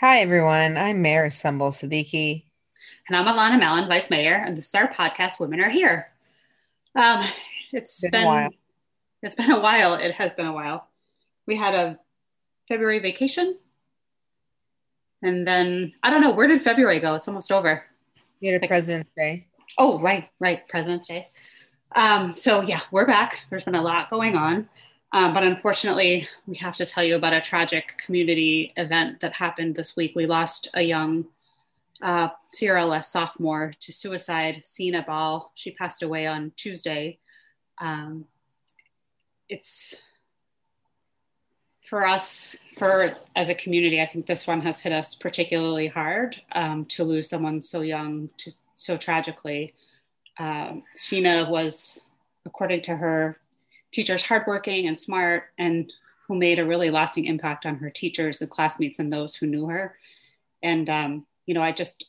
Hi, everyone. I'm Mayor Sumbul Siddiqui. And I'm Alanna Mallon, Vice Mayor, and this is our podcast, Women Are Here. Um, it's been, been, a while. It's been a while. It has been a while. We had a February vacation. And then, I don't know, where did February go? It's almost over. You had a like, President's Day. Oh, right, right. President's Day. Um, so, yeah, we're back. There's been a lot going on. Um, but unfortunately, we have to tell you about a tragic community event that happened this week. We lost a young uh, CRLS sophomore to suicide, Sina Ball. She passed away on Tuesday. Um, it's for us, for as a community, I think this one has hit us particularly hard um, to lose someone so young, to, so tragically. Um, Sina was, according to her, teachers hardworking and smart and who made a really lasting impact on her teachers and classmates and those who knew her. And, um, you know, I just,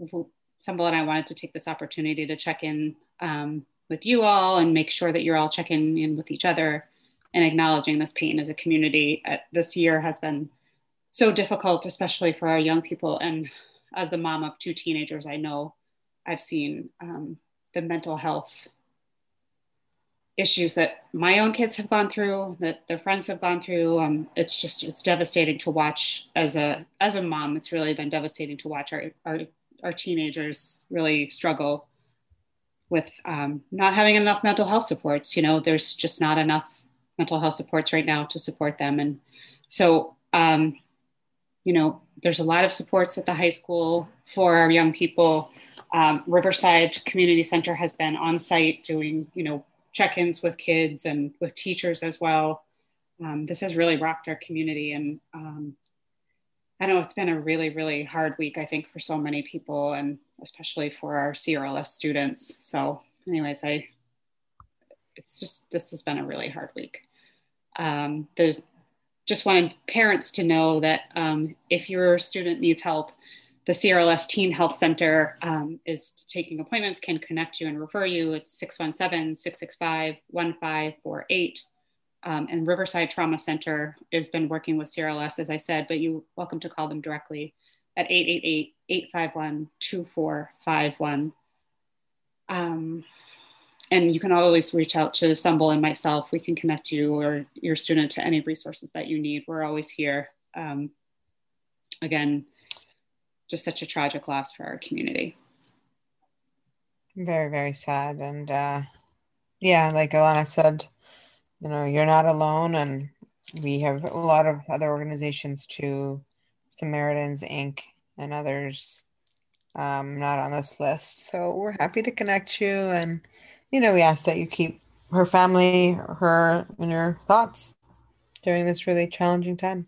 Sumbul and I wanted to take this opportunity to check in um, with you all and make sure that you're all checking in with each other and acknowledging this pain as a community. Uh, this year has been so difficult, especially for our young people. And as the mom of two teenagers, I know I've seen um, the mental health issues that my own kids have gone through, that their friends have gone through. Um, it's just it's devastating to watch as a as a mom. It's really been devastating to watch our our, our teenagers really struggle with um, not having enough mental health supports. You know, there's just not enough mental health supports right now to support them, and so um, you know, there's a lot of supports at the high school for our young people. Um, Riverside Community Center has been on site doing, you know, check-ins with kids and with teachers as well. Um, this has really rocked our community, and um, I know it's been a really, really hard week. I think for so many people, and especially for our CRLS students. So, anyways, I it's just this has been a really hard week. Um, there's just wanted parents to know that um, if your student needs help, the CRLS Teen Health Center um, is taking appointments, can connect you and refer you. It's 617 665 1548. Um, and Riverside Trauma Center has been working with CRLS, as I said, but you're welcome to call them directly at 888 851 2451. Um, and you can always reach out to Sumbul and myself. We can connect you or your student to any resources that you need. We're always here. Um, again, just such a tragic loss for our community. Very, very sad. And uh, yeah, like Alanna said, you know, you're not alone. And we have a lot of other organizations too, Samaritans Inc. and others um, not on this list. So we're happy to connect you. And, you know, we ask that you keep her family, her and your thoughts during this really challenging time.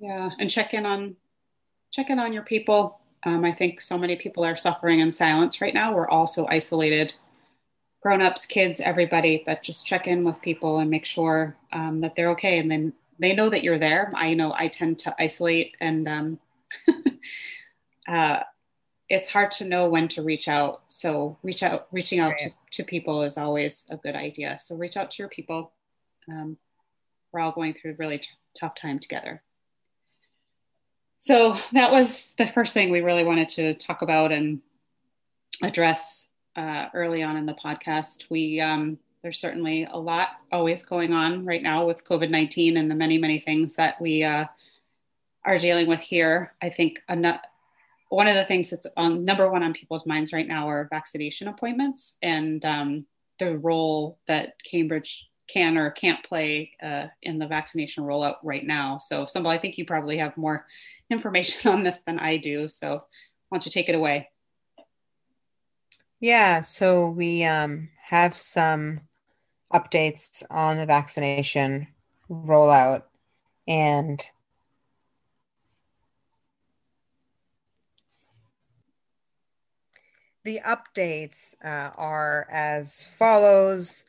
Yeah. And check in on check in on your people. Um, I think so many people are suffering in silence right now. We're all so isolated, grown ups, kids, everybody, but just check in with people and make sure um, that they're okay. And then they know that you're there. I know I tend to isolate and um, uh, it's hard to know when to reach out. So reach out, reaching out right. to, to people is always a good idea. So reach out to your people. Um, we're all going through a really t- tough time together so that was the first thing we really wanted to talk about and address uh, early on in the podcast. We um, there's certainly a lot always going on right now with COVID nineteen and the many many things that we uh, are dealing with here. I think another, one of the things that's on number one on people's minds right now are vaccination appointments and um, the role that Cambridge can or can't play uh, in the vaccination rollout right now. So, Sumbul, I think you probably have more information on this than I do. So, why don't you take it away? Yeah, so we um, have some updates on the vaccination rollout and the updates uh, are as follows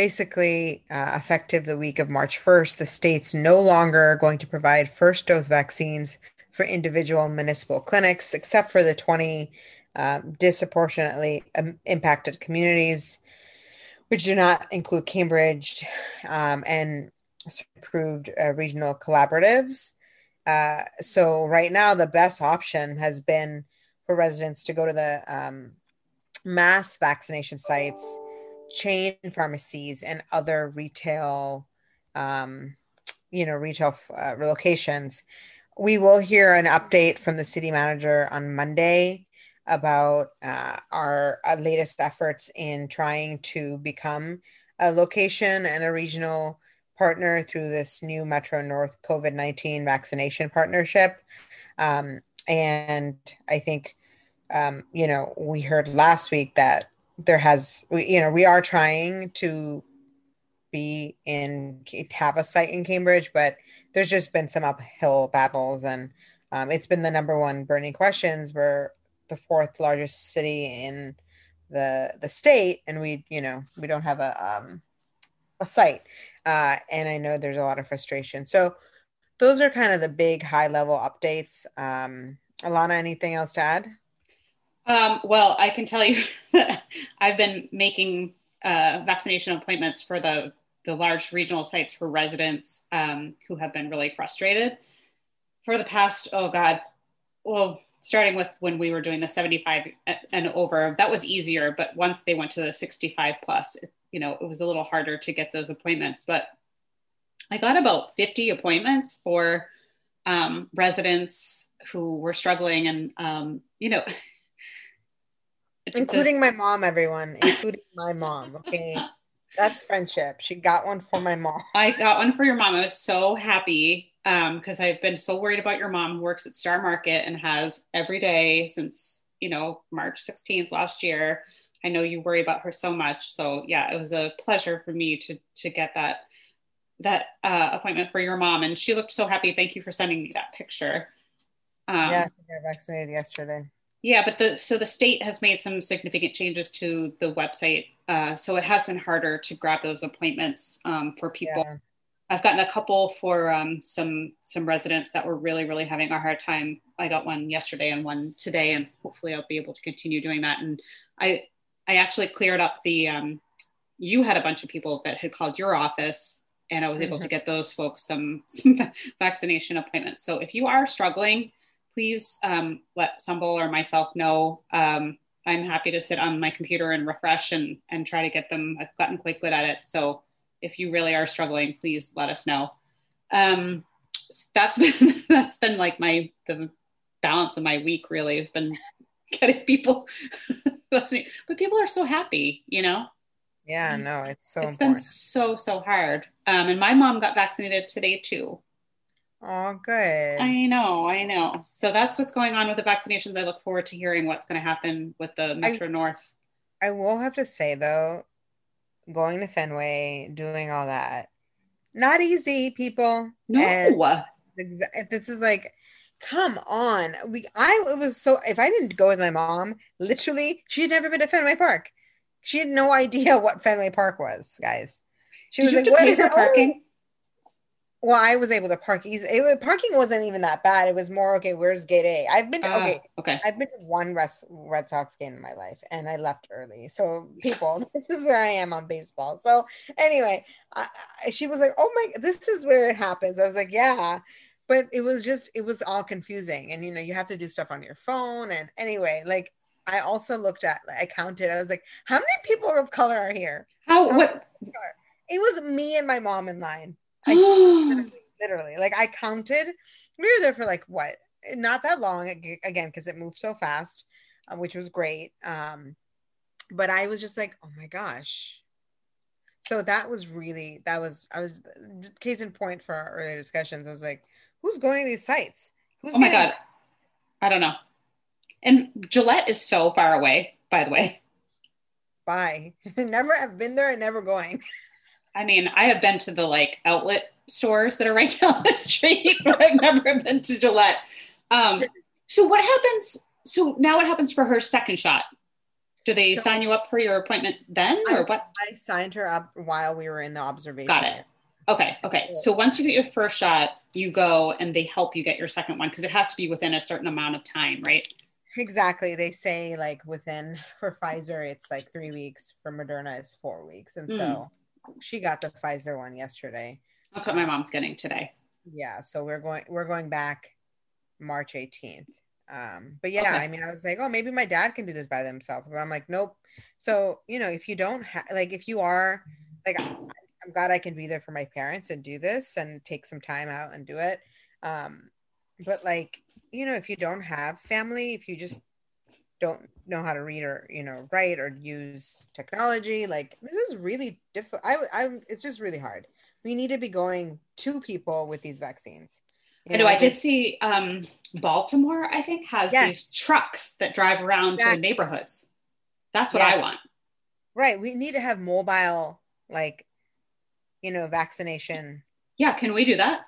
basically uh, effective the week of March 1st, the state's no longer going to provide first dose vaccines for individual municipal clinics, except for the 20 um, disproportionately um, impacted communities, which do not include Cambridge um, and approved uh, regional collaboratives. Uh, so right now, the best option has been for residents to go to the um, mass vaccination sites, chain pharmacies, and other retail, um, you know, retail uh, locations. We will hear an update from the city manager on Monday about uh, our uh, latest efforts in trying to become a location and a regional partner through this new Metro North COVID 19 vaccination partnership. Um, and I think, um, you know, we heard last week that there has, you know, we are trying to be in, have a site in Cambridge, but there's just been some uphill battles. And um, it's been the number one burning questions. We're the fourth largest city in the the state, and we, you know, we don't have a um, a site. Uh, and I know there's a lot of frustration. So those are kind of the big high level updates. Um, Alanna, anything else to add? Um, well, I can tell you I've been making uh, vaccination appointments for the, the large regional sites for residents um, who have been really frustrated for the past, oh God, well, starting with when we were doing the 75 and over, that was easier. But once they went to the 65 plus, you know, it was a little harder to get those appointments. But I got about 50 appointments for um, residents who were struggling and, um, you know, including my mom, everyone, including my mom. Okay. That's friendship. She got one for my mom. I got one for your mom. I was so happy because um, I've been so worried about your mom who works at Star Market and has every day since, you know, March 16th last year I know you worry about her so much. So yeah, it was a pleasure for me to to get that that uh, appointment for your mom, and she looked so happy. Thank you for sending me that picture. Um, yeah, I got vaccinated yesterday. Yeah, but the so the state has made some significant changes to the website, uh, so it has been harder to grab those appointments um, for people. Yeah. I've gotten a couple for um, some some residents that were really really having a hard time. I got one yesterday and one today, and hopefully I'll be able to continue doing that. And I I actually cleared up the, um, you had a bunch of people that had called your office and I was able mm-hmm. to get those folks some, some vaccination appointments. So if you are struggling, please um, let Sumbul or myself know. Um, I'm happy to sit on my computer and refresh and, and try to get them. I've gotten quite good at it. So if you really are struggling, please let us know. Um, that's been, that's been like my, the balance of my week really has been getting people but people are so happy you know yeah no it's so It's important. been so so hard um and my mom got vaccinated today too oh good i know i know so that's what's going on with the vaccinations i look forward to hearing what's going to happen with the metro I, north i will have to say though going to fenway doing all that not easy people no and this is like come on. We I it was so if I didn't go with my mom, literally, she had never been to Fenway Park. She had no idea what Fenway Park was, guys. She Did was like, "What is the oh, parking?" Well, I was able to park easy. It was, parking wasn't even that bad. It was more okay. Where's gate A? I've been uh, okay. Okay. I've been to one Res, Red Sox game in my life, and I left early. So people, this is where I am on baseball. So anyway, I, she was like, "Oh my, this is where it happens." I was like, "Yeah." but it was just it was all confusing and you know you have to do stuff on your phone and anyway like i also looked at i counted i was like how many people of color are here how, how what it was me and my mom in line I, literally, literally like i counted we were there for like what not that long again because it moved so fast uh, which was great um but i was just like oh my gosh so that was really that was i was case in point for our earlier discussions i was like who's going to these sites? Who's oh my god, I don't know. And Gillette is so far away, by the way. Bye. never have been there and never going. I mean, I have been to the like outlet stores that are right down the street, but I've never been to Gillette. Um, so what happens? So now what happens for her second shot? Do they so, sign you up for your appointment then, or I, what? I signed her up while we were in the observation. Got it. Okay. Okay. So once you get your first shot, you go and they help you get your second one because it has to be within a certain amount of time, right? Exactly. They say like within for Pfizer, it's like three weeks. For Moderna, it's four weeks. And mm. so she got the Pfizer one yesterday. That's what my mom's getting today. Yeah, so we're going we're going back March 18th. Um, but yeah, Okay. I mean, I was like, oh, maybe my dad can do this by himself. But I'm like, nope. So you know, if you don't have like, if you are like, I'm glad I can be there for my parents and do this and take some time out and do it. Um, but like, you know, if you don't have family, if you just don't know how to read or you know write or use technology, like this is really difficult. I, I, it's just really hard. We need to be going to people with these vaccines. You I know I did see um, Baltimore, I think, has Yes. these trucks that drive around to the neighborhoods. That's what Yeah. I want. Right. We need to have mobile, like, you know, vaccination. Yeah, can we do that?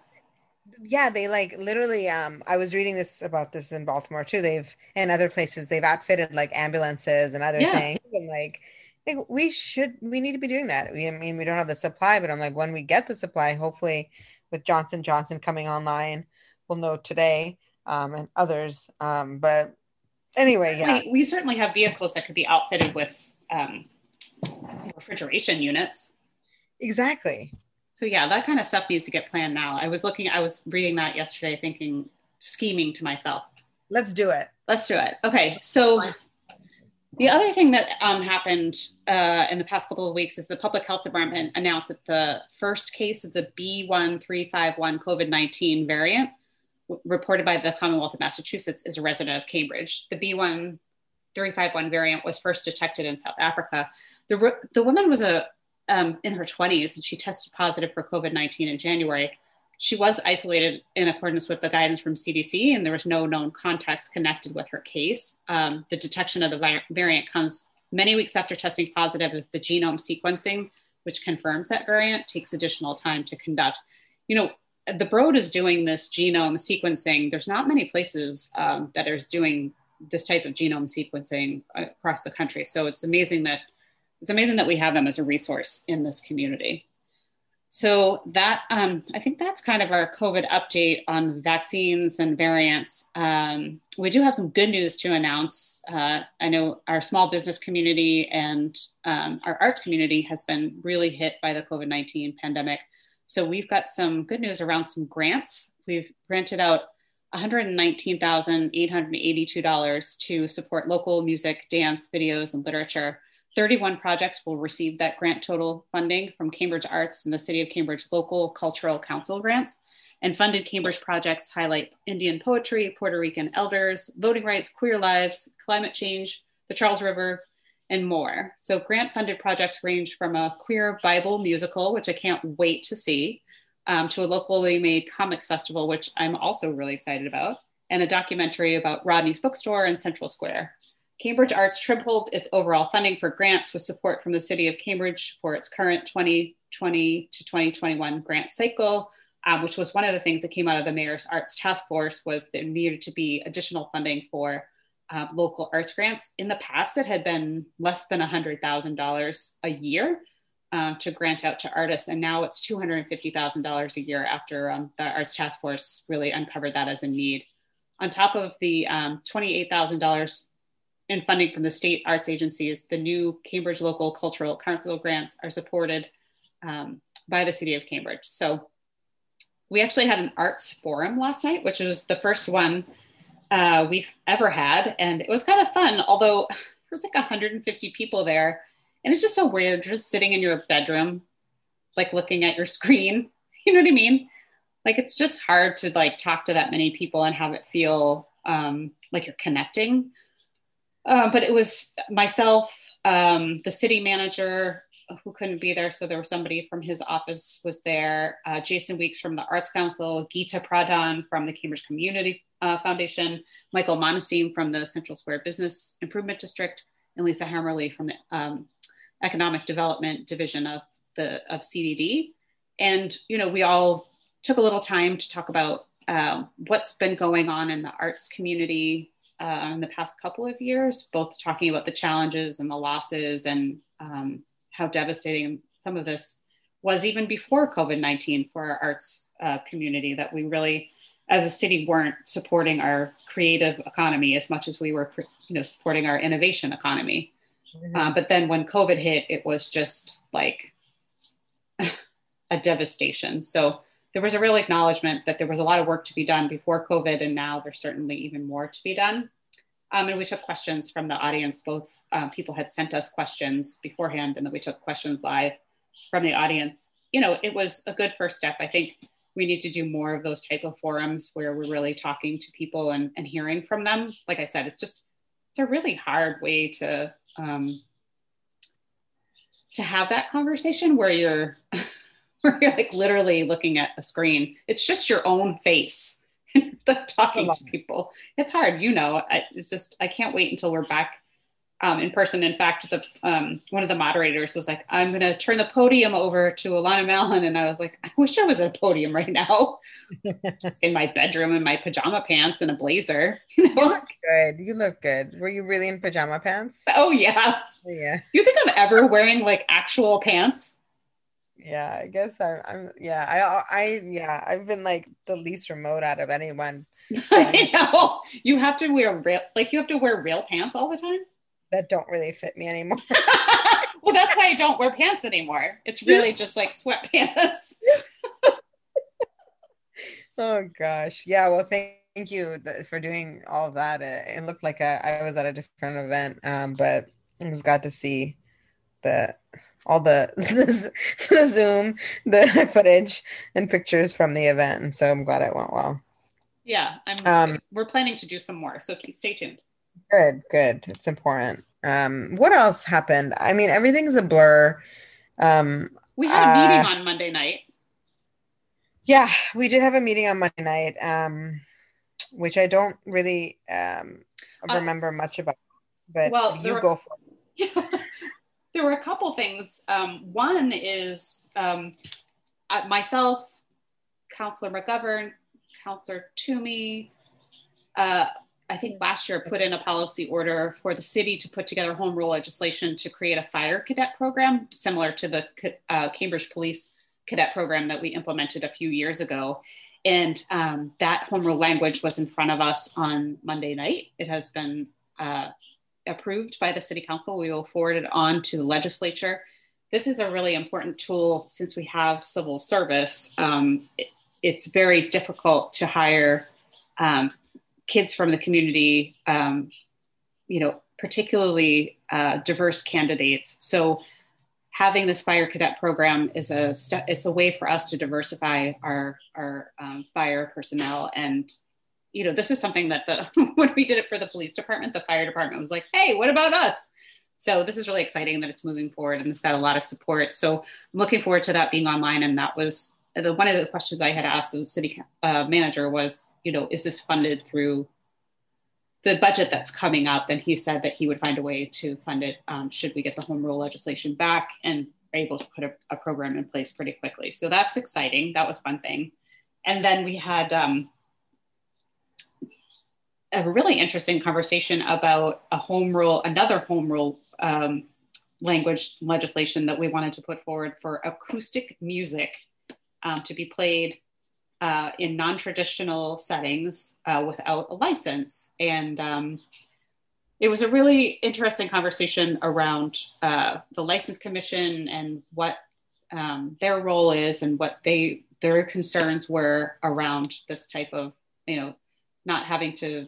Yeah, they like literally. Um, I was reading this about this in Baltimore too. They've and other places they've outfitted like ambulances and other Yeah. things, and like, like we should we need to be doing that. We, I mean, we don't have the supply, but I'm like, when we get the supply, hopefully, with Johnson Johnson coming online, we'll know today, um, and others. Um, but anyway, yeah, We, we certainly have vehicles that could be outfitted with um, refrigeration units. exactly. So yeah, that kind of stuff needs to get planned now. I was looking, I was reading that yesterday, thinking, scheming to myself. Let's do it. Let's do it. Okay, so the other thing that um, happened uh, in the past couple of weeks is the public health department announced that the first case of the B1351 COVID 19 variant w- reported by the Commonwealth of Massachusetts is a resident of Cambridge. The B1351 variant was first detected in South Africa. The, ro- the woman was a um, in her 20s and she tested positive for COVID 19 in January. She was isolated in accordance with the guidance from CDC, and there was no known contacts connected with her case. Um, the detection of the vi- variant comes many weeks after testing positive, as the genome sequencing, which confirms that variant, takes additional time to conduct. You know, the Broad is doing this genome sequencing. There's not many places um, that are doing this type of genome sequencing across the country. So it's amazing that it's amazing that we have them as a resource in this community. So that um, I think that's kind of our COVID update on vaccines and variants. Um, we do have some good news to announce. Uh, I know our small business community and um, our arts community has been really hit by the COVID nineteen pandemic. So we've got some good news around some grants. We've granted out $119,882 to support local music, dance, videos, and literature. 31 projects will receive that grant total funding from Cambridge Arts and the City of Cambridge local cultural council grants. And funded Cambridge projects highlight Indian poetry, Puerto Rican elders, voting rights, queer lives, climate change, the Charles River, and more. So, grant funded projects range from a queer Bible musical, which I can't wait to see, um, to a locally made comics festival, which I'm also really excited about, and a documentary about Rodney's bookstore in Central Square. Cambridge Arts tripled its overall funding for grants with support from the City of Cambridge for its current 2020 to 2021 grant cycle, um, which was one of the things that came out of the Mayor's Arts Task Force was there needed to be additional funding for uh, local arts grants. In the past, it had been less than $100,000 a year um, to grant out to artists, and now it's $250,000 a year after um, the Arts Task Force really uncovered that as a need. On top of the um, $28,000 in funding from the state arts agencies, the new Cambridge Local Cultural Council grants are supported um, by the City of Cambridge. So we actually had an arts forum last night, which was the first one uh, we've ever had. And it was kind of fun, although there was like 150 people there. And it's just so weird just sitting in your bedroom, like looking at your screen. You know what I mean? Like it's just hard to like talk to that many people and have it feel um, like you're connecting. Uh, but it was myself, um, the city manager who couldn't be there, so there was somebody from his office was there. Uh, Jason Weeks from the Arts Council, Geeta Pradhan from the Cambridge Community uh, Foundation, Michael Monestime from the Central Square Business Improvement District, and Lisa Hemmerle from the um, Economic Development Division of the of CDD. And you know, we all took a little time to talk about uh, what's been going on in the arts community uh, in the past couple of years, both talking about the challenges and the losses and um, how devastating some of this was even before COVID 19 for our arts uh, community, that we really, as a city, weren't supporting our creative economy as much as we were you know, supporting our innovation economy. Mhm. Uh, but then when COVID hit, it was just like a devastation. So there was a real acknowledgement that there was a lot of work to be done before COVID, and now there's certainly even more to be done. Um, and we took questions from the audience. Both um, people had sent us questions beforehand, and then we took questions live from the audience. You know, it was a good first step. I think we need to do more of those type of forums where we're really talking to people and, and hearing from them. Like I said, it's just it's a really hard way to um, to have that conversation where you're where you're like literally looking at a screen. It's just your own face talking to people. It's hard, you know. I, it's just I can't wait until we're back um, in person. In fact, the um, one of the moderators was like, "I'm going to turn the podium over to Alanna Mallon," and I was like, "I wish I was at a podium right now, in my bedroom in my pajama pants and a blazer." You, know? you look good. You look good. Were you really in pajama pants? Oh yeah. Yeah. You think I'm ever wearing like actual pants? Yeah, I guess I'm. I'm yeah, I, I, yeah, I've been like the least remote out of anyone. I know. You have to wear real, like you have to wear real pants all the time. That don't really fit me anymore. well, that's why I don't wear pants anymore. It's really just like sweatpants. oh gosh, yeah. Well, thank, thank you for doing all of that. It, looked like a, I was at a different event, um, but I was glad to see the all the, the, the Zoom, the footage and pictures from the event. And so I'm glad it went well. Yeah, I'm, um, we're planning to do some more, so stay tuned. Good, good. It's important. Um, what else happened? I mean, everything's a blur. Um, we had a uh, meeting on Monday night. Yeah, we did have a meeting on Monday night, um, which I don't really um, uh, remember uh, much about. But well, you were, go for it. there were a couple things. Um, one is um, myself, Councillor McGovern, Councillor Toomey, uh, I think last year put in a policy order for the city to put together home rule legislation to create a fire cadet program similar to the uh, Cambridge Police cadet program that we implemented a few years ago. And um, that home rule language was in front of us on Monday night. It has been uh, approved by the city council. We will forward it on to the legislature. This is a really important tool since we have civil service. Um, it, it's very difficult to hire um, kids from the community, um, you know, particularly uh, diverse candidates. So having this fire cadet program is a step, it's a way for us to diversify our, our um, fire personnel and you know, this is something that the when we did it for the police department, the fire department was like, "Hey, what about us?" So this is really exciting that it's moving forward and it's got a lot of support. So I'm looking forward to that being online. And that was the, one of the questions I had asked the city uh, manager was, you know, is this funded through the budget that's coming up? And he said that he would find a way to fund it um, should we get the home rule legislation back and able to put a, a, program in place pretty quickly. So that's exciting. That was one thing. And then we had um, a really interesting conversation about a home rule, another home rule um, language legislation that we wanted to put forward for acoustic music um, to be played uh, in non-traditional settings uh, without a license. And um, it was a really interesting conversation around uh, the license commission and what um, their role is and what they their concerns were around this type of you know not having to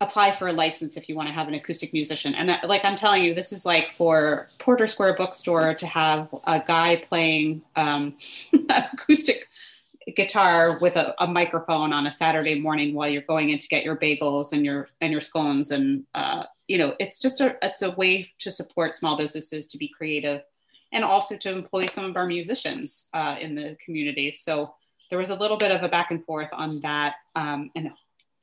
apply for a license if you want to have an acoustic musician. And that, like I'm telling you, this is like for Porter Square Bookstore to have a guy playing um, acoustic guitar with a, a, microphone on a Saturday morning while you're going in to get your bagels and your and your scones and uh, you know it's just a it's a way to support small businesses to be creative and also to employ some of our musicians uh, in the community. So there was a little bit of a back and forth on that um, and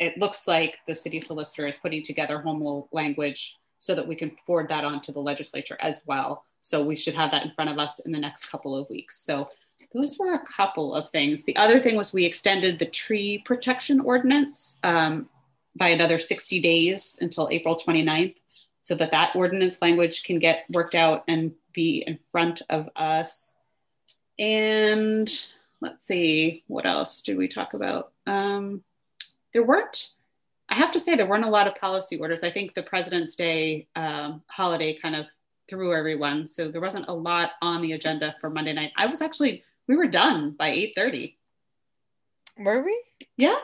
it looks like the city solicitor is putting together home rule language so that we can forward that on to the legislature as well. So we should have that in front of us in the next couple of weeks. So those were a couple of things. The other thing was we extended the tree protection ordinance um, by another 60 days until April 29th so that that ordinance language can get worked out and be in front of us. And let's see, what else did we talk about? Um, there weren't i have to say there weren't a lot of policy orders i think the president's day um, holiday kind of threw everyone so there wasn't a lot on the agenda for monday night i was actually We were done by 8:30. Were we? Yeah.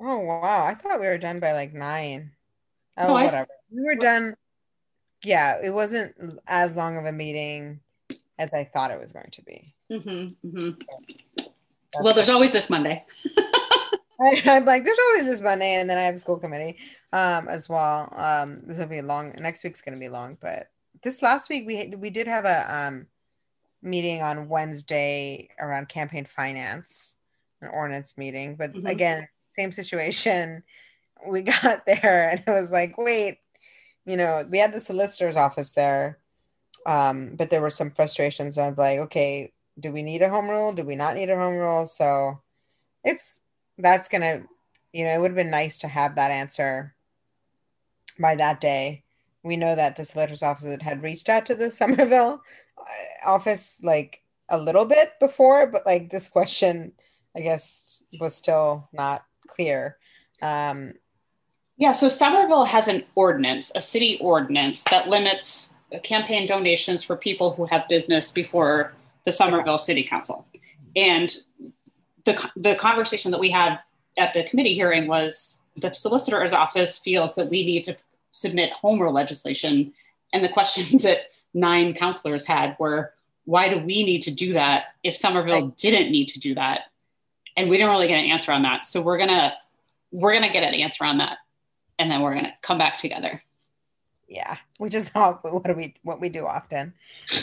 Oh wow! I thought we were done by like nine. Oh, No, I- whatever. We were done. Yeah, it wasn't as long of a meeting as I thought it was going to be. Mm-hmm, hmm Well, there's always this Monday. I, I'm like, there's always this Monday, and then I have school committee um as well. Um, this will be long. Next week's gonna be long, but this last week we we did have a um meeting on Wednesday around campaign finance, an ordinance meeting. But Mhm. again, same situation. We got there, and it was like, wait, you know, we had the solicitor's office there, um, but there were some frustrations of like, okay, do we need a home rule? Do we not need a home rule? So it's that's gonna you know it would have been nice to have that answer by that day we know that the solicitor's office had reached out to the somerville uh, office like a little bit before but like this question i guess was still not clear um Yeah, so Somerville has an ordinance, a city ordinance that limits campaign donations for people who have business before the Somerville City Council. And the the conversation that we had at the committee hearing was the solicitor's office feels that we need to submit home rule legislation, and the questions that nine counselors had were, why do we need to do that if Somerville didn't need to do that? And we didn't really get an answer on that. So we're gonna we're gonna get an answer on that and then we're gonna come back together. yeah we just all what do we what we do often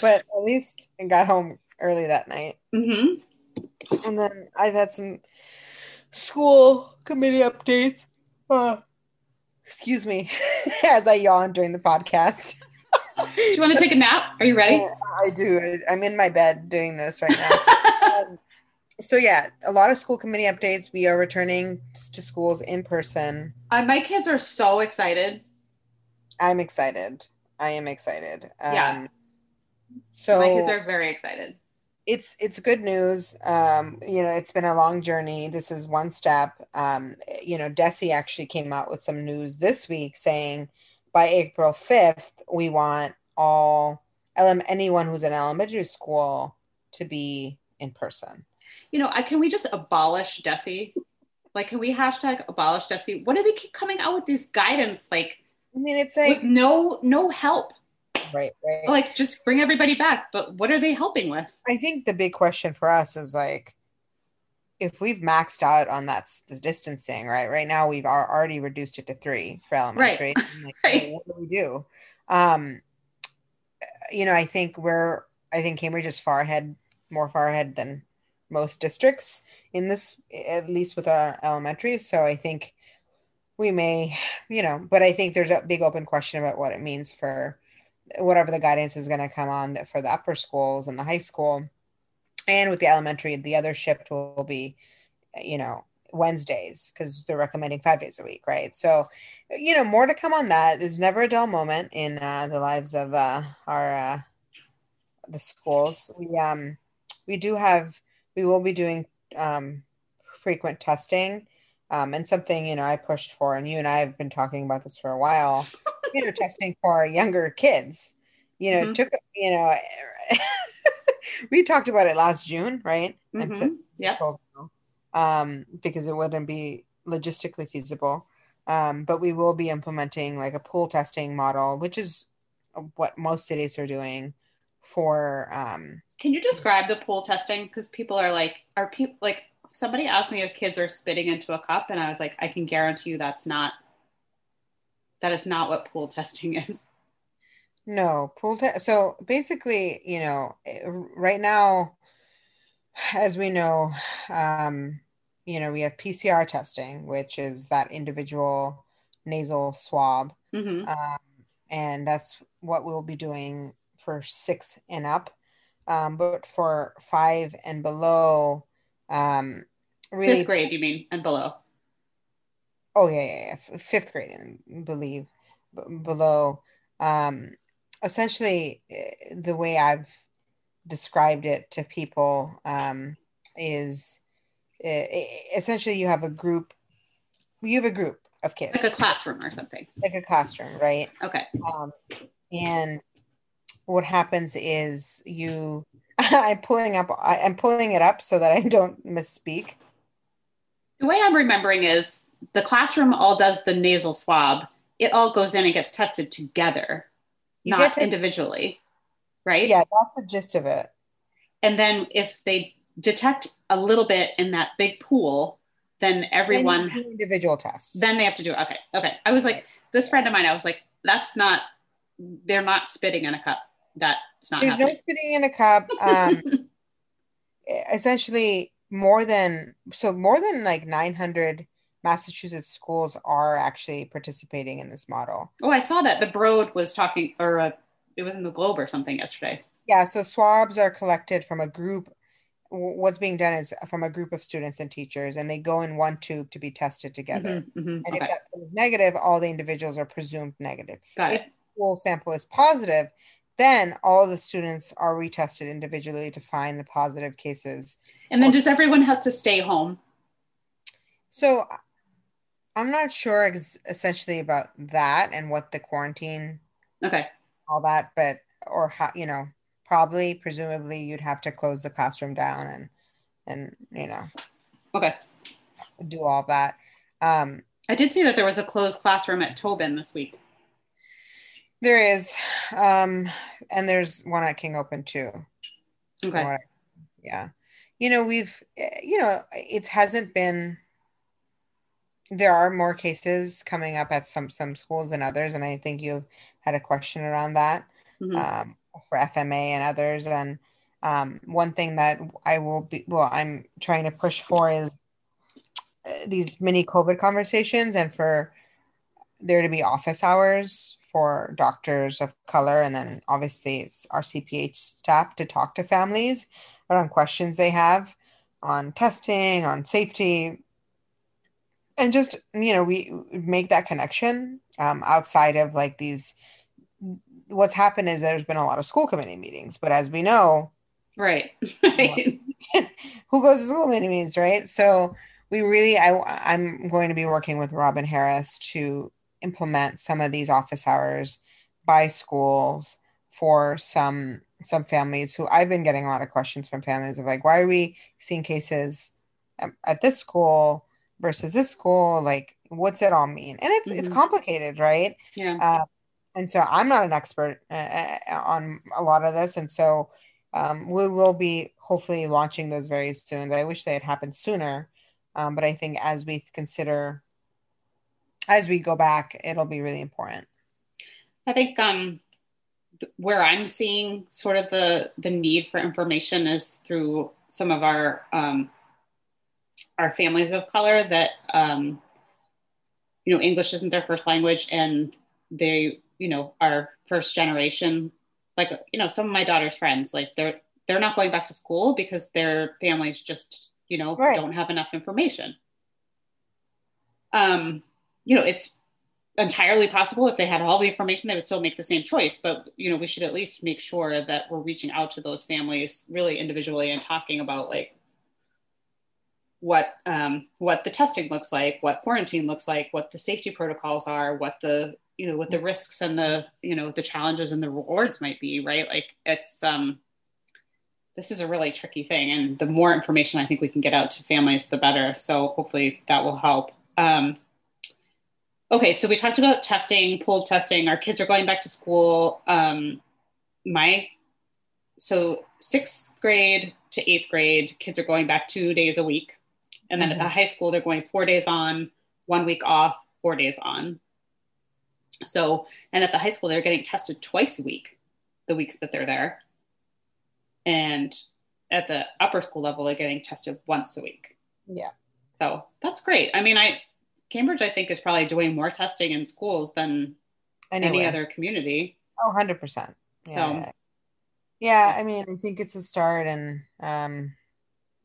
but at least got home early that night Mm-hmm. And then i've had some school committee updates uh, excuse me as i yawn during the podcast Do you want to take a nap? Are you ready? I do. I'm in my bed doing this right now. um, so yeah, a lot of school committee updates. We are returning to schools in person. Uh, my kids are so excited. I'm excited. I am excited. Um, Yeah. So my kids are very excited. It's it's good news. Um, you know, it's been a long journey. This is one step. Um, you know, DESE actually came out with some news this week saying by April 5th, we want all ele- anyone who's in elementary school to be in person. You know, I can we just abolish DESE? Like, can we hashtag abolish DESE? What do they keep coming out with these guidance like I mean, it's like no no help? Right, right. Like, just bring everybody back. But what are they helping with? I think the big question for us is like, if we've maxed out on that the distancing, right? Right now, we've al- already reduced it to three for elementary. And, like, Right. What do we do? Um, you know, I think we're, I think Cambridge is far ahead, more far ahead than most districts in this, at least with our elementary. So I think we may, you know, but I think there's a big open question about what it means for whatever the guidance is going to come on for the upper schools and the high school. And with the elementary the other shift will be you know wednesdays because they're recommending five days a week right? So you know more to come on that. There's never a dull moment in uh, the lives of uh, our uh, the schools. We um we do have we will be doing um frequent testing um and something you know i pushed for and you and i have been talking about this for a while know testing for younger kids. You know Mhm. it took you know we talked about it last june right? And so no, um because it wouldn't be logistically feasible. Um but we will be implementing like a pool testing model which is what most cities are doing for um Can you describe the pool testing? Because people are like, are people like somebody asked me if kids are spitting into a cup, and I was like, I can guarantee you that's not that is not what pool testing is. No, pool te- so basically, you know, right now, as we know, um, you know, we have PCR testing, which is that individual nasal swab, hmm um, and that's what we'll be doing for six and up. Um, but for five and below, um, really, Fifth grade, you mean, and below. Oh yeah, yeah, yeah. F- Fifth grade, I believe, b- below. Um, essentially, eh, the way I've described it to people um, is eh, eh, essentially you have a group, you have a group of kids, Like a classroom or something. like a classroom, right? Okay. Um, and what happens is you I'm pulling up. I'm pulling it up so that I don't misspeak. The way I'm remembering is the classroom all does the nasal swab. It all goes in and gets tested together, You not to- individually, right? Yeah, that's the gist of it. And then if they detect a little bit in that big pool, then Then everyone do individual tests. then they have to do it. Okay. Okay. I was like, this friend of mine, I was like, that's not, they're not spitting in a cup. That's not There's no happening. spitting in a cup. Um, essentially, more than so more than like 900 Massachusetts schools are actually participating in this model. oh, I saw that. The Broad was talking, or uh, it was in the Globe or something yesterday. Yeah, so swabs are collected from a group. What's being done is from a group of students and teachers, and they go in one tube to be tested together. Mhm, mhm. And if Okay. that is negative, all the individuals are presumed negative. Got if it. the full sample is positive, then all the students are retested individually to find the positive cases. And then does everyone has to stay home? So I'm not sure ex- essentially about that and what the quarantine, Okay. all that, but or how you know, probably presumably you'd have to close the classroom down and and you know Okay. do all that. Um, I did see that there was a closed classroom at Tobin this week. there is, um, and there's one at King Open too. Okay. yeah. You know, we've, eh, you know, it hasn't been, there are more cases coming up at some some schools than others, and I think you had a question around that Mhm. um, for FMA and others. And um, one thing that I will be, well, I'm trying to push for is uh, these mini COVID conversations and for there to be office hours for doctors of color and then obviously it's our CPH staff to talk to families around questions they have on testing, on safety, and just you know we make that connection um, outside of like these what's happened is there's been a lot of school committee meetings but as we know Right. right. who goes to school committee meetings right so we really I, i'm going to be working with robin harris to implement some of these office hours by schools for some some families who i've been getting a lot of questions from families of like why are we seeing cases um, at this school versus this school like what's it all mean and it's it's Mhm. complicated right Yeah. uh, and so I'm not an expert uh, uh, on a lot of this, and so um, we will be hopefully launching those very soon. I wish they had happened sooner, um, but I think as we consider, as we go back, it'll be really important. I think um, th- where I'm seeing sort of the the need for information is through some of our our families of color that um, you know English isn't their first language and they you know are first generation like you know some of my daughter's friends like they're they're not going back to school because their families just you know Right. don't have enough information um you know it's entirely possible if they had all the information they would still make the same choice but you know we should at least make sure that we're reaching out to those families really individually and talking about like what um, what the testing looks like what quarantine looks like what the safety protocols are what the you know what the risks and the you know the challenges and the rewards might be right? Like it's um this is a really tricky thing. And the more information i think we can get out to families the better. So hopefully that will help. Um, Okay, so we talked about testing, pooled testing. Our kids are going back to school. Um, my so sixth grade to eighth grade, kids are going back two days a week, and then at the high school, they're going four days on, one week off, four days on. So, and at the high school, they're getting tested twice a week, the weeks that they're there, and at the upper school level, they're getting tested once a week. Yeah. So that's great. I mean, I Cambridge, I think, is probably doing more testing in schools than Anyway. any other community. Oh, 100%. Yeah, So- yeah. Yeah, I mean, I think it's a start, and um,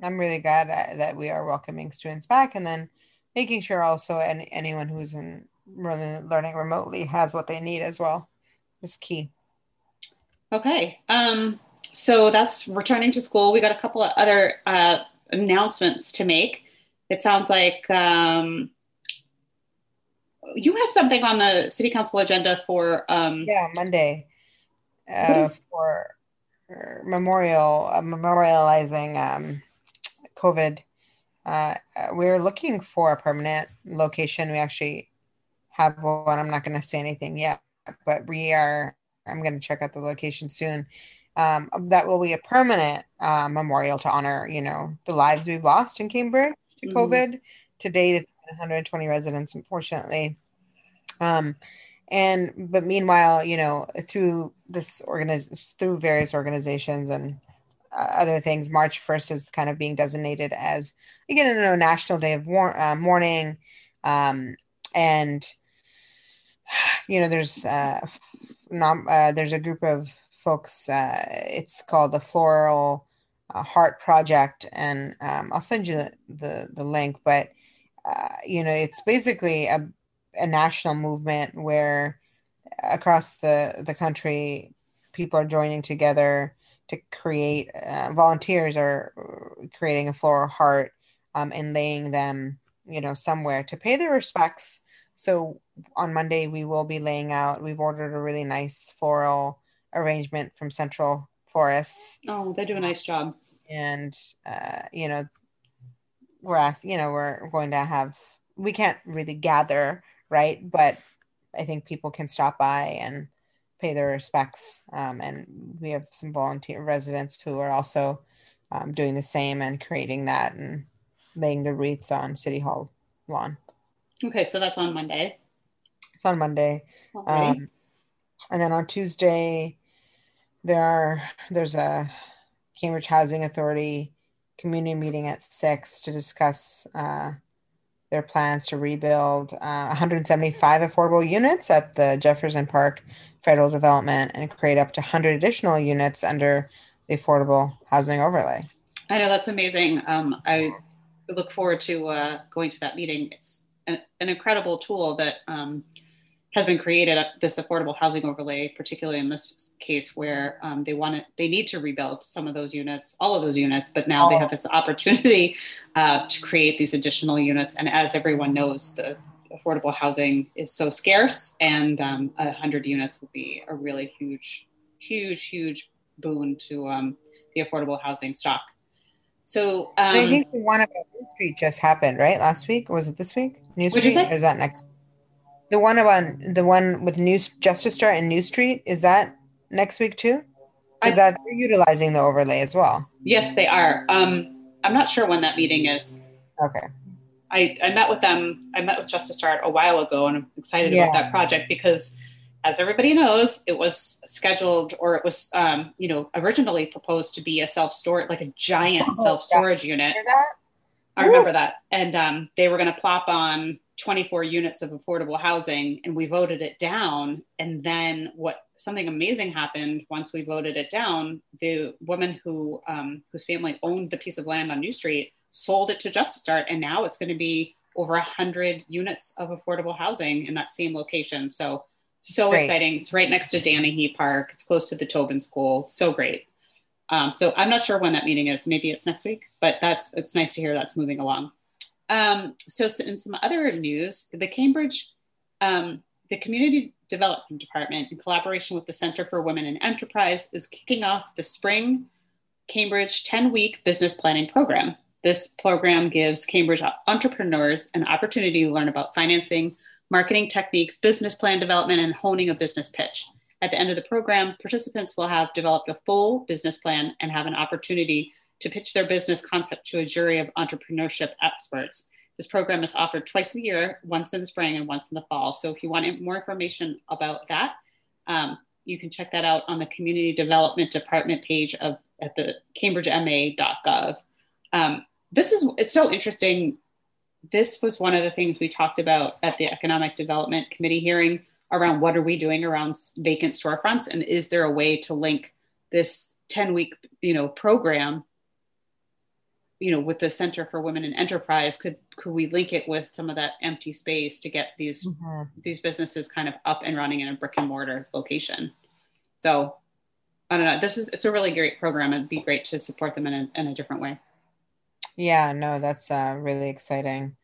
I'm really glad that, that we are welcoming students back, and then making sure also any, anyone who's in really learning remotely has what they need as well is key. Okay. Um, so that's returning to school. We got a couple of other uh, announcements to make. It sounds like um, you have something on the city council agenda for um, Yeah, Monday uh, is- for memorial uh, memorializing um, COVID. Uh, we're looking for a permanent location. We actually have one. I'm not going to say anything yet, but we are. I'm going to check out the location soon. Um, that will be a permanent uh, memorial to honor, you know, the lives we've lost in Cambridge to mm-hmm. COVID. To date, it's 120 residents, unfortunately. Um, and but meanwhile, you know, through this organiz through various organizations and other things, March 1st is kind of being designated as again, you know, National Day of war- uh, Mourning, um, and you know, there's uh, nom- uh, there's a group of folks. Uh, it's called the Floral uh, Heart Project, and um, I'll send you the the, the link. But uh, you know, it's basically a a national movement where across the the country people are joining together to create uh, volunteers are creating a floral heart um, and laying them you know somewhere to pay their respects. So on monday we will be laying out we've ordered a really nice floral arrangement from central forests. Oh they do a nice job. And uh, you know we're asking you know we're going to have we can't really gather right? But I think people can stop by and pay their respects. Um, and we have some volunteer residents who are also um, doing the same and creating that and laying the wreaths on City Hall lawn. Okay, so that's on Monday. It's on Monday. Um, and then on Tuesday, there are there's a Cambridge Housing Authority community meeting at six to discuss uh, their plans to rebuild uh, 175 affordable units at the Jefferson Park Federal Development and create up to 100 additional units under the affordable housing overlay. I know that's amazing. Um, I look forward to uh, going to that meeting. It's an, an incredible tool that um, has been created at this affordable housing overlay, particularly in this case where um, they want to, they need to rebuild some of those units, all of those units, but now oh. they have this opportunity uh, to create these additional units. And as everyone knows, the affordable housing is so scarce, and um, a um, hundred units would be a really huge, huge, huge boon to um, the affordable housing stock. So I think um, the one about New Street just happened, right? Last week, or was it this week? New Street, or is that next? Week? The one about the one with New Just A Start and New Street is that next week too? Is I, that they're utilizing the overlay as well? Yes, they are. Um, I'm not sure when that meeting is. Okay. I, I met with them. I met with Just A Start a while ago, and I'm excited yeah. about that project because, as everybody knows, it was scheduled or it was, um, you know, originally proposed to be a self storage, like a giant oh, self storage unit. I remember that, and um, they were going to plop on 24 units of affordable housing and we voted it down. And then what something amazing happened once we voted it down. The woman who um, whose family owned the piece of land on new street sold it to Just A Start and now it's going to be over 100 units of affordable housing in that same location. So so great. exciting. It's right next to Danehy park. It's close to the tobin school. So great. Um, so i'm not sure when that meeting is. Maybe it's next week but that's it's nice to hear that's moving along um, so, in some other news, the Cambridge, um, the Community Development Department, in collaboration with the Center for Women in Enterprise, is kicking off the Spring Cambridge 10 week business planning program. This program gives Cambridge entrepreneurs an opportunity to learn about financing, marketing techniques, business plan development, and honing a business pitch. At the end of the program, participants will have developed a full business plan and have an opportunity to pitch their business concept to a jury of entrepreneurship experts. This program is offered twice a year, once in the spring and once in the fall. So if you want more information about that, um, you can check that out on the Community Development Department page of at the cambridgema.gov. Um, this is it's so interesting. This was one of the things we talked about at the Economic Development Committee hearing around what are we doing around vacant storefronts and is there a way to link this 10 week you know program you know with the center for women in enterprise could could we link it with some of that empty space to get these mm-hmm. these businesses kind of up and running in a brick and mortar location? So i don't know. This is it's a really great program. It'd be great to support them in a, in a different way. Yeah no that's uh, really exciting.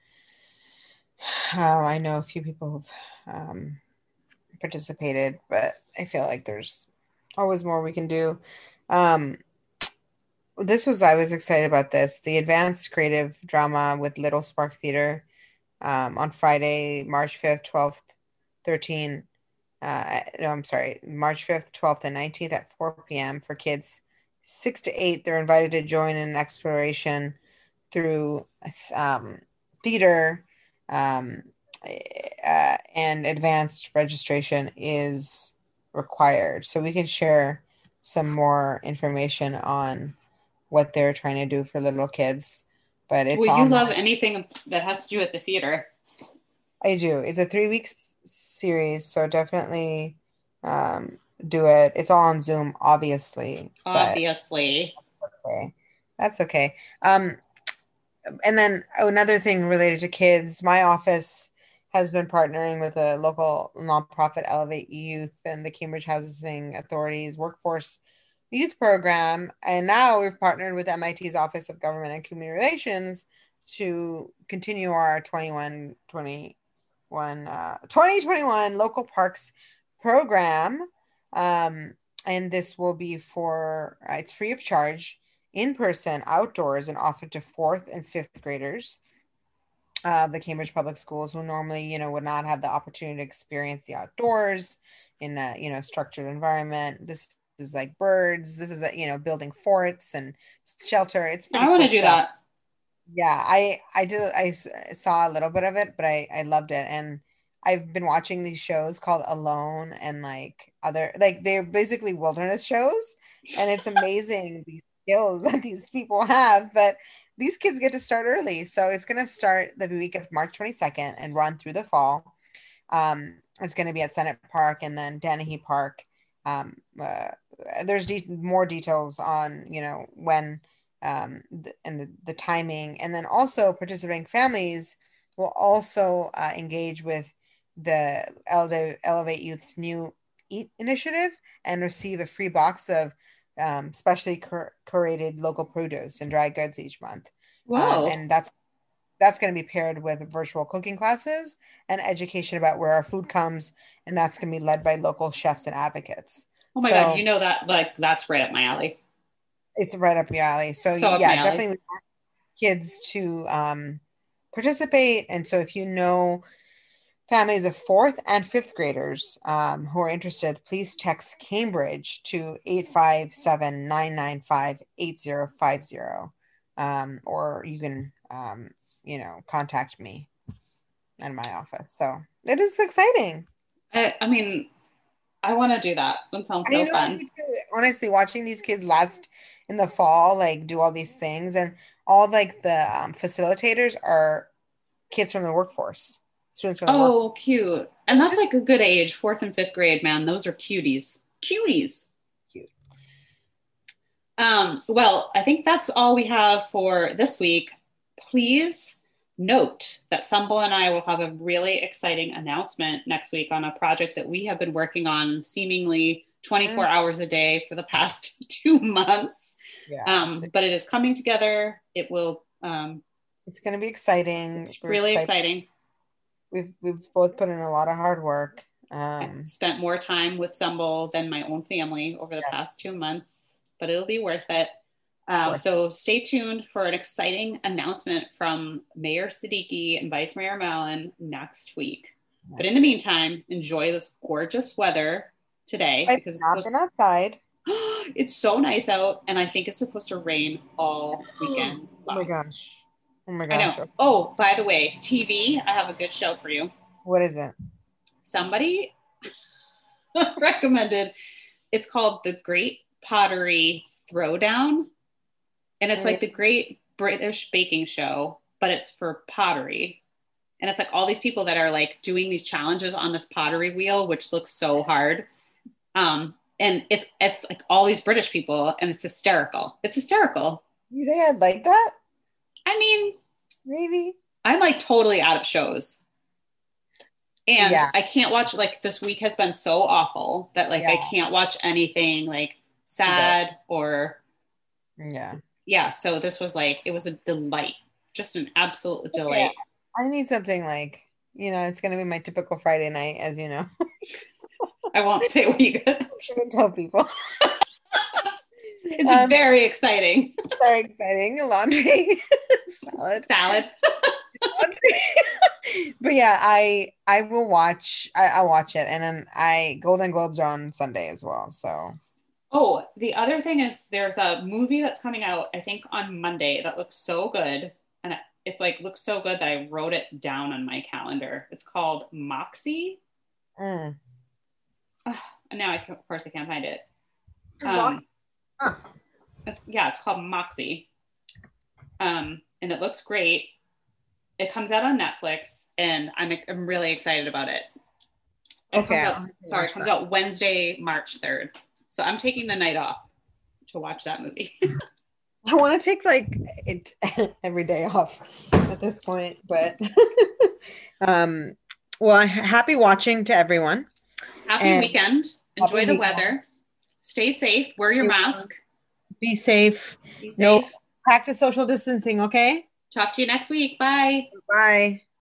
Uh, i know a few people have um, participated but i feel like there's always more we can do. Um, this was I was excited about this. The advanced creative drama with Little Spark Theater um, on Friday, March fifth, twelfth, thirteen. Uh, no, I'm sorry, March fifth, twelfth, and nineteenth at four p.m. for kids six to eight. They're invited to join in an exploration through um, theater, um, uh, and advanced registration is required. So we can share some more information on what they're trying to do for little kids. But it's well, you love anything that has to do with the theater. I do. It's a three week series, so definitely um, do it. It's all on Zoom, obviously. Obviously. Okay. That's okay. Um, and then another thing related to kids, my office has been partnering with a local nonprofit Elevate Youth and the Cambridge Housing Authority's workforce youth program. And now we've partnered with MIT's Office of Government and Community Relations to continue our 21 21 uh, 2021 local parks program. Um, and this will be for uh, it's free of charge in person outdoors and offered to fourth and fifth graders uh, the Cambridge Public Schools who normally, you know, would not have the opportunity to experience the outdoors in a, you know, structured environment. This is like birds. This is, a, you know, building forts and shelter. It's I want to do stuff. that. Yeah, I I do. I saw a little bit of it, but I I loved it, and I've been watching these shows called Alone and like other like they're basically wilderness shows, and it's amazing these skills that these people have. But these kids get to start early. So it's going to start the week of March 22nd and run through the fall. Um, it's going to be at Sennott Park and then Danehy Park. Um, uh, there's de- more details on, you know, when um, th- and the, the timing. And then also participating families will also uh, engage with the Elevate Youth's new Eat initiative and receive a free box of um, specially cur- curated local produce and dry goods each month. Wow! Um, and that's that's going to be paired with virtual cooking classes and education about where our food comes, and that's going to be led by local chefs and advocates. Oh my so, god! You know that like that's right up my alley. It's right up your alley. So, so yeah, definitely kids to um, participate. And so if you know families of fourth and fifth graders um, who are interested, please text Cambridge to 857 995 8050. Um, or you can, um, you know, contact me in my office. So it is exciting. I, I mean, I want to do that. That sounds so fun. Honestly, watching these kids last in the fall, like do all these things, and all like the um, facilitators are kids from the workforce. Students from the oh, cute! And that's like a good age, fourth and fifth grade. Man, those are cuties. Cuties. Cute. Um, well, I think that's all we have for this week. Please note that Sumbul and I will have a really exciting announcement next week on a project that we have been working on seemingly 24 mm. hours a day for the past two months. Yeah, um, but it is coming together. It will. Um, it's going to be exciting. It's We're really exciting. exciting. We've we've both put in a lot of hard work. Um, spent more time with Sumbul than my own family over the yeah. past two months, but it'll be worth it. Um, so stay tuned for an exciting announcement from Mayor Siddiqui and Vice Mayor Mallon next week. Nice. But in the meantime, enjoy this gorgeous weather today I've because not been outside. it's so nice out, and I think it's supposed to rain all weekend. oh my gosh! Oh my gosh! Oh, by the way, TV. I have a good show for you. What is it? Somebody recommended. It's called The Great Pottery Throwdown and it's like the Great British Baking Show, but it's for pottery. And it's like all these people that are like doing these challenges on this pottery wheel, which looks so hard. Um, and it's it's like all these British people, and it's hysterical. It's hysterical. You think I'd like that? I mean, maybe. I'm like totally out of shows. And yeah. I can't watch like this week has been so awful that like yeah. I can't watch anything like sad or yeah yeah, so this was like it was a delight, just an absolute delight. Yeah. I need something like you know, it's gonna be my typical Friday night, as you know. I won't say what you got. to tell people. It's um, very exciting. Very exciting. Laundry, salad, salad. but yeah, I I will watch. I, I'll watch it, and then I Golden Globes are on Sunday as well. So. Oh, the other thing is there's a movie that's coming out. I think on Monday that looks so good, and it's like looks so good that I wrote it down on my calendar. It's called Moxie. Mm. Uh, and now I can, of course I can't find it. Um, huh. it's, yeah, it's called Moxie. Um, and it looks great. It comes out on Netflix, and I'm I'm really excited about it. it okay. Out, sorry, it comes that. out Wednesday, March third. So I'm taking the night off to watch that movie. I want to take like it every day off at this point, but um, well, happy watching to everyone. Happy and weekend. Enjoy happy the weekend. weather. Stay safe. Wear your mask. Be safe. Be safe. No, practice social distancing. Okay. Talk to you next week. Bye. Bye.